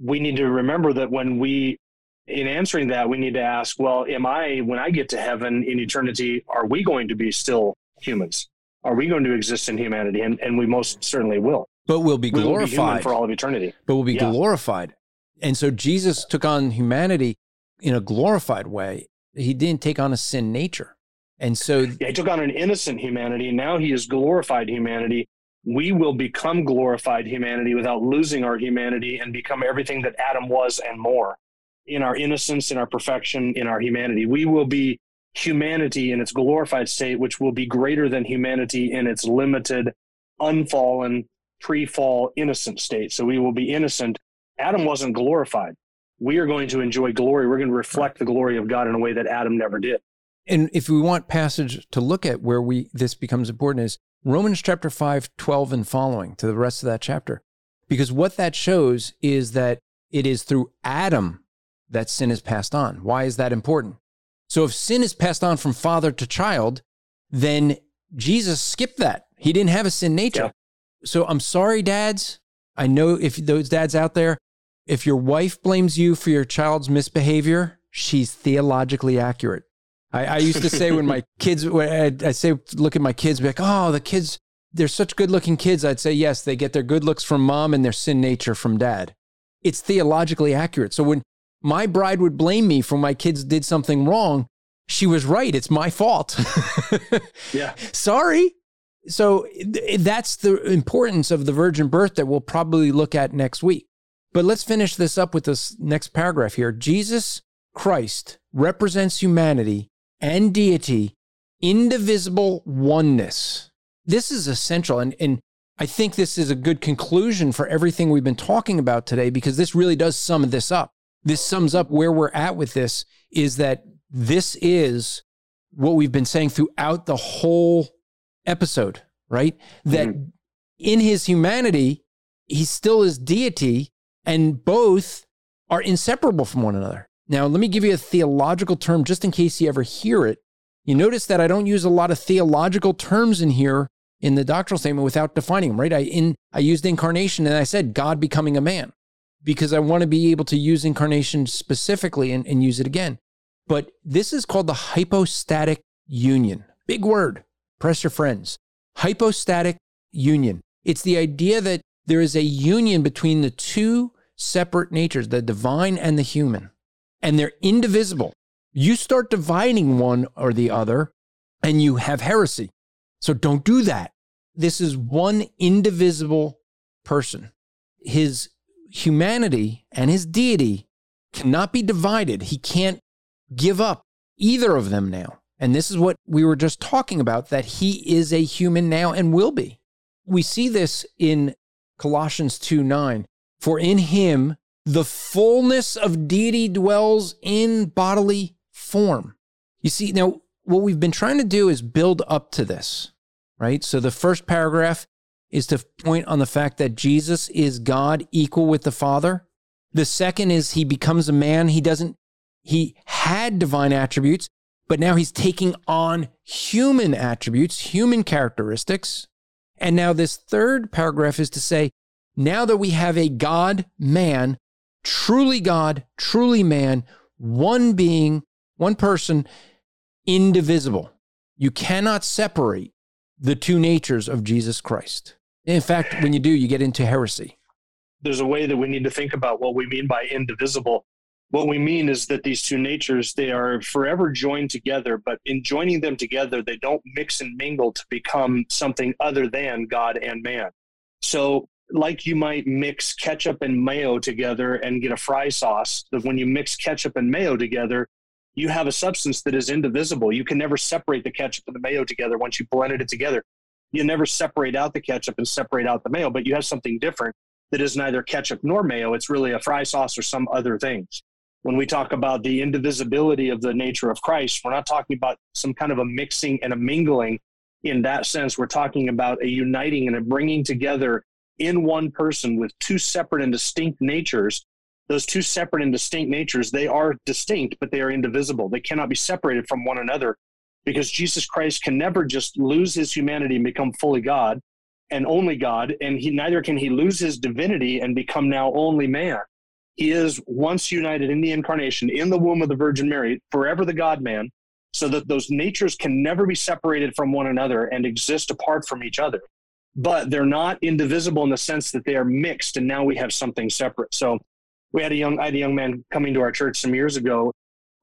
We need to remember that when we, in answering that, we need to ask, well, am I, when I get to heaven in eternity, are we going to be still humans? Are we going to exist in humanity? And, and we most certainly will but we'll be glorified will be for all of eternity. But we'll be yeah. glorified. And so Jesus took on humanity in a glorified way. He didn't take on a sin nature. And so yeah, he took on an innocent humanity. And Now he is glorified humanity. We will become glorified humanity without losing our humanity and become everything that Adam was and more in our innocence, in our perfection, in our humanity. We will be humanity in its glorified state, which will be greater than humanity in its limited, unfallen, pre fall innocent state. So we will be innocent. Adam wasn't glorified. We are going to enjoy glory. We're going to reflect the glory of God in a way that Adam never did. And if we want passage to look at where we this becomes important is Romans chapter 5, 12 and following to the rest of that chapter. Because what that shows is that it is through Adam that sin is passed on. Why is that important? So if sin is passed on from father to child, then Jesus skipped that. He didn't have a sin nature. So I'm sorry, dads. I know if those dads out there, if your wife blames you for your child's misbehavior, she's theologically accurate. I, I used to say when my kids, I'd, I'd say, look at my kids, be like, oh, the kids, they're such good looking kids. I'd say, yes, they get their good looks from mom and their sin nature from dad. It's theologically accurate. So when my bride would blame me for my kids did something wrong, she was right. It's my fault. yeah. Sorry so that's the importance of the virgin birth that we'll probably look at next week. But let's finish this up with this next paragraph here. Jesus Christ represents humanity and deity, indivisible oneness. This is essential. And, and I think this is a good conclusion for everything we've been talking about today because this really does sum this up. This sums up where we're at with this is that this is what we've been saying throughout the whole episode, right? That mm-hmm. in his humanity, he still is deity, and both are inseparable from one another. Now, let me give you a theological term just in case you ever hear it. You notice that I don't use a lot of theological terms in here in the doctrinal statement without defining them, right? I in I used incarnation and I said God becoming a man because I want to be able to use incarnation specifically and, and use it again. But this is called the hypostatic union. Big word. Press your friends. Hypostatic union. It's the idea that there is a union between the two separate natures, the divine and the human, and they're indivisible. You start dividing one or the other, and you have heresy. So don't do that. This is one indivisible person. His humanity and his deity cannot be divided. He can't give up either of them now. And this is what we were just talking about that he is a human now and will be. We see this in Colossians 2 9. For in him the fullness of deity dwells in bodily form. You see, now what we've been trying to do is build up to this, right? So the first paragraph is to point on the fact that Jesus is God equal with the Father. The second is he becomes a man. He doesn't, he had divine attributes, but now he's taking on human attributes, human characteristics. And now this third paragraph is to say, now that we have a God man, truly God, truly man, one being, one person, indivisible. You cannot separate the two natures of Jesus Christ. In fact, when you do, you get into heresy. There's a way that we need to think about what we mean by indivisible. What we mean is that these two natures, they are forever joined together, but in joining them together, they don't mix and mingle to become something other than God and man. So like you might mix ketchup and mayo together and get a fry sauce, that when you mix ketchup and mayo together, you have a substance that is indivisible. You can never separate the ketchup and the mayo together once you blended it together. You never separate out the ketchup and separate out the mayo, but you have something different that is neither ketchup nor mayo. It's really a fry sauce or some other things. When we talk about the indivisibility of the nature of Christ, we're not talking about some kind of a mixing and a mingling in that sense. We're talking about a uniting and a bringing together in one person with two separate and distinct natures those two separate and distinct natures they are distinct but they are indivisible they cannot be separated from one another because jesus christ can never just lose his humanity and become fully god and only god and he neither can he lose his divinity and become now only man he is once united in the incarnation in the womb of the virgin mary forever the god man so that those natures can never be separated from one another and exist apart from each other but they're not indivisible in the sense that they are mixed and now we have something separate. So we had a young I had a young man coming to our church some years ago.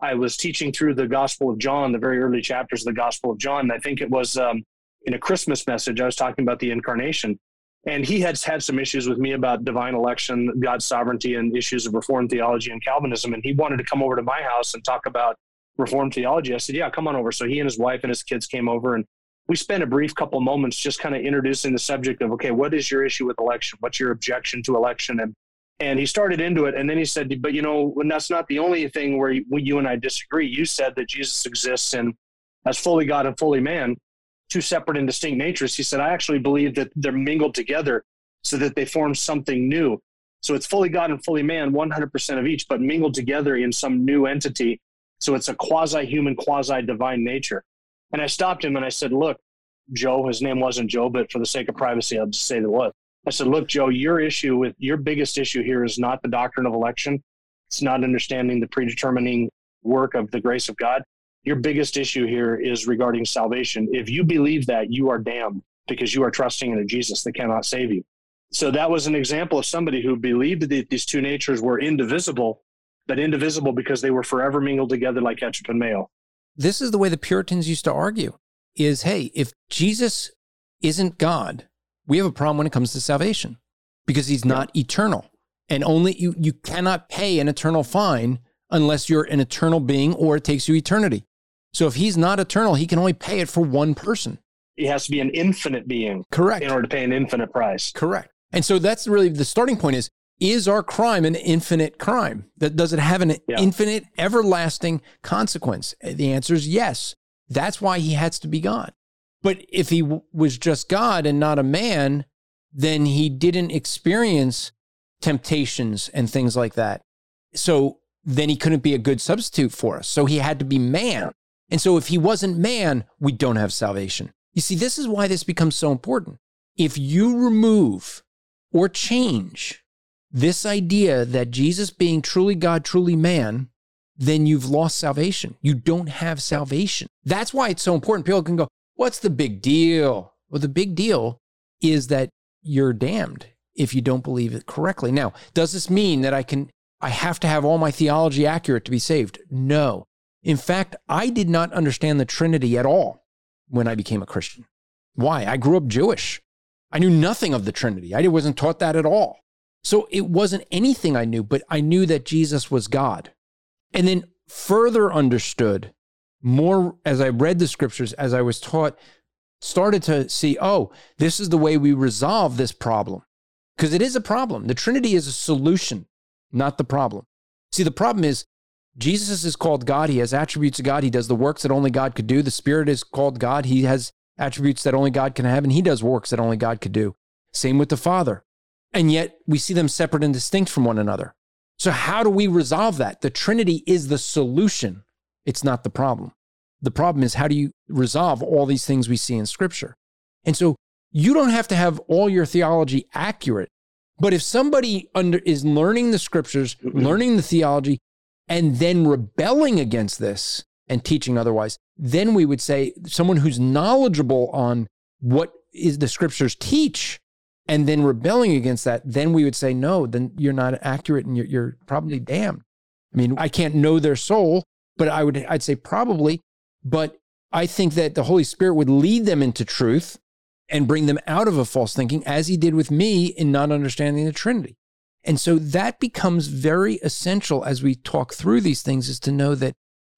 I was teaching through the Gospel of John, the very early chapters of the Gospel of John. And I think it was um, in a Christmas message. I was talking about the incarnation, and he had had some issues with me about divine election, God's sovereignty, and issues of Reformed theology and Calvinism. And he wanted to come over to my house and talk about Reformed theology. I said, "Yeah, come on over." So he and his wife and his kids came over, and we spent a brief couple moments just kind of introducing the subject of okay what is your issue with election what's your objection to election and and he started into it and then he said but you know that's not the only thing where you, you and i disagree. You said that jesus exists and as fully god and fully man two separate and distinct natures. He said i actually believe that they're mingled together so that they form something new. So it's fully god and fully man 100% of each but mingled together in some new entity. So it's a quasi-human quasi-divine nature. And I stopped him and I said, Look, Joe, his name wasn't Joe, but for the sake of privacy, I'll just say that was. I said, Look, Joe, your issue with your biggest issue here is not the doctrine of election. It's not understanding the predetermining work of the grace of God. Your biggest issue here is regarding salvation. If you believe that, you are damned because you are trusting in a Jesus that cannot save you. So that was an example of somebody who believed that these two natures were indivisible, but indivisible because they were forever mingled together like ketchup and mayo. This is the way the Puritans used to argue is hey, if Jesus isn't God, we have a problem when it comes to salvation because he's not yeah. eternal. And only you, you cannot pay an eternal fine unless you're an eternal being or it takes you eternity. So if he's not eternal, he can only pay it for one person. He has to be an infinite being. Correct. In order to pay an infinite price. Correct. And so that's really the starting point is is our crime an infinite crime? That does it have an yeah. infinite, everlasting consequence? The answer is yes. That's why he has to be God. But if he w- was just God and not a man, then he didn't experience temptations and things like that. So then he couldn't be a good substitute for us. So he had to be man. And so if he wasn't man, we don't have salvation. You see, this is why this becomes so important. If you remove or change this idea that Jesus being truly God, truly man, then you've lost salvation. You don't have salvation. That's why it's so important. People can go, What's the big deal? Well, the big deal is that you're damned if you don't believe it correctly. Now, does this mean that I can I have to have all my theology accurate to be saved? No. In fact, I did not understand the Trinity at all when I became a Christian. Why? I grew up Jewish. I knew nothing of the Trinity. I wasn't taught that at all. So it wasn't anything I knew, but I knew that Jesus was God. And then further understood more as I read the scriptures, as I was taught, started to see, oh, this is the way we resolve this problem. Because it is a problem. The Trinity is a solution, not the problem. See, the problem is Jesus is called God. He has attributes of God. He does the works that only God could do. The Spirit is called God. He has attributes that only God can have, and He does works that only God could do. Same with the Father. And yet we see them separate and distinct from one another. So, how do we resolve that? The Trinity is the solution, it's not the problem. The problem is, how do you resolve all these things we see in Scripture? And so, you don't have to have all your theology accurate. But if somebody under, is learning the scriptures, learning the theology, and then rebelling against this and teaching otherwise, then we would say someone who's knowledgeable on what is the scriptures teach and then rebelling against that, then we would say, no, then you're not accurate and you're, you're probably damned. I mean, I can't know their soul, but I would, I'd say probably, but I think that the Holy Spirit would lead them into truth and bring them out of a false thinking as he did with me in not understanding the Trinity. And so that becomes very essential as we talk through these things is to know that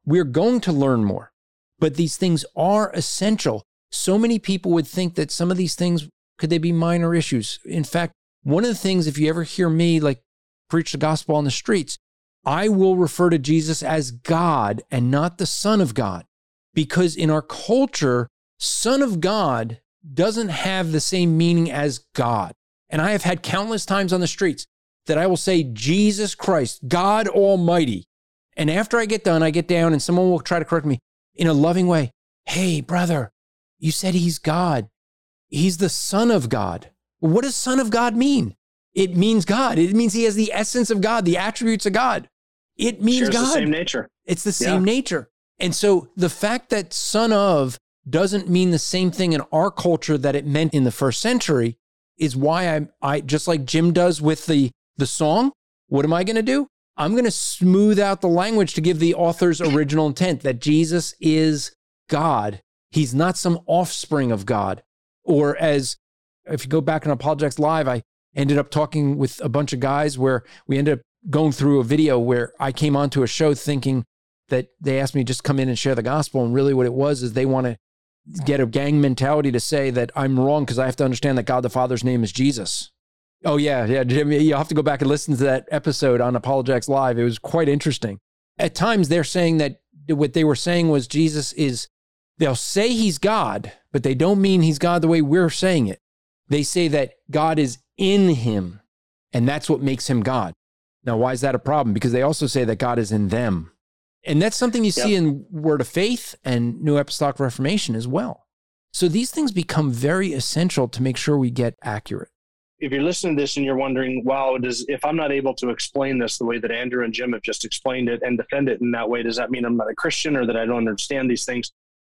we're going to learn more, but these things are essential. So many people would think that some of these things could they be minor issues? In fact, one of the things, if you ever hear me like preach the gospel on the streets, I will refer to Jesus as God and not the Son of God. Because in our culture, Son of God doesn't have the same meaning as God. And I have had countless times on the streets that I will say, Jesus Christ, God Almighty. And after I get done, I get down and someone will try to correct me in a loving way. Hey, brother, you said he's God. He's the Son of God. What does Son of God mean? It means God. It means he has the essence of God, the attributes of God. It means Shares God. the same nature. It's the same yeah. nature. And so the fact that Son of doesn't mean the same thing in our culture that it meant in the first century is why I, I just like Jim does with the the song, what am I going to do? I'm going to smooth out the language to give the author's original intent that Jesus is God. He's not some offspring of God. Or as if you go back on Apologetics Live, I ended up talking with a bunch of guys where we ended up going through a video where I came onto a show thinking that they asked me just come in and share the gospel. And really what it was is they want to get a gang mentality to say that I'm wrong because I have to understand that God the Father's name is Jesus. Oh yeah, yeah, Jimmy. You have to go back and listen to that episode on Apologetics Live. It was quite interesting. At times, they're saying that what they were saying was Jesus is. They'll say he's God, but they don't mean he's God the way we're saying it. They say that God is in him, and that's what makes him God. Now, why is that a problem? Because they also say that God is in them. And that's something you yep. see in Word of Faith and New Apostolic Reformation as well. So these things become very essential to make sure we get accurate if you're listening to this and you're wondering, wow, does if I'm not able to explain this the way that Andrew and Jim have just explained it and defend it in that way, does that mean I'm not a Christian or that I don't understand these things?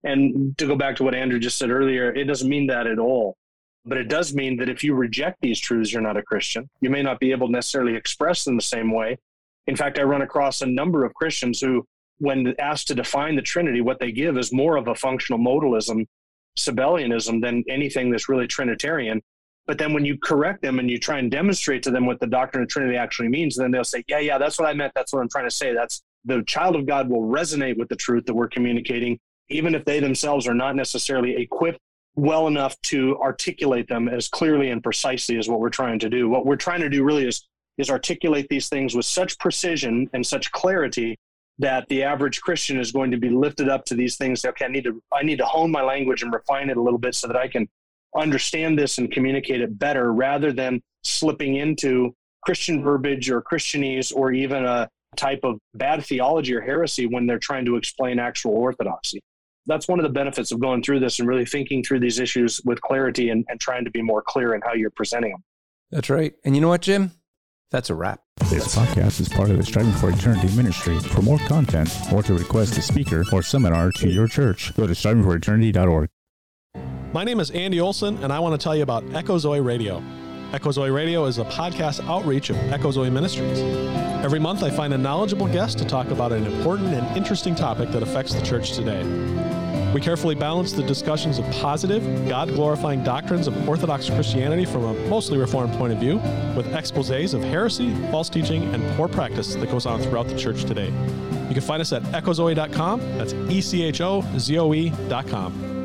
And to go back to what Andrew just said earlier, it doesn't mean that at all. But it does mean that if you reject these truths, you're not a Christian. You may not be able to necessarily express them the same way. In fact, I run across a number of Christians who, when asked to define the Trinity, what they give is more of a functional modalism, Sabellianism than anything that's really Trinitarian. But then when you correct them and you try and demonstrate to them what the doctrine of Trinity actually means, then they'll say, yeah, yeah, that's what I meant. That's what I'm trying to say. That's the child of God will resonate with the truth that we're communicating, even if they themselves are not necessarily equipped well enough to articulate them as clearly and precisely as what we're trying to do. What we're trying to do really is is articulate these things with such precision and such clarity that the average Christian is going to be lifted up to these things. Okay, I need to I need to hone my language and refine it a little bit so that I can understand this and communicate it better rather than slipping into Christian verbiage or Christianese or even a, type of bad theology or heresy when they're trying to explain actual orthodoxy. That's one of the benefits of going through this and really thinking through these issues with clarity and, and trying to be more clear in how you're presenting them. That's right. And you know what, Jim? That's a wrap. This podcast is part of the Striving for Eternity ministry. For more content or to request a speaker or seminar to your church, go to strivingforeternity.org. My name is Andy Olson, and I want to tell you about Echo Zoe Radio. Echo Zoe Radio is a podcast outreach of Echo Zoe Ministries. Every month, I find a knowledgeable guest to talk about an important and interesting topic that affects the church today. We carefully balance the discussions of positive, God glorifying doctrines of Orthodox Christianity from a mostly Reformed point of view with exposes of heresy, false teaching, and poor practice that goes on throughout the church today. You can find us at echozoe.com. That's E C H O Z O E.com.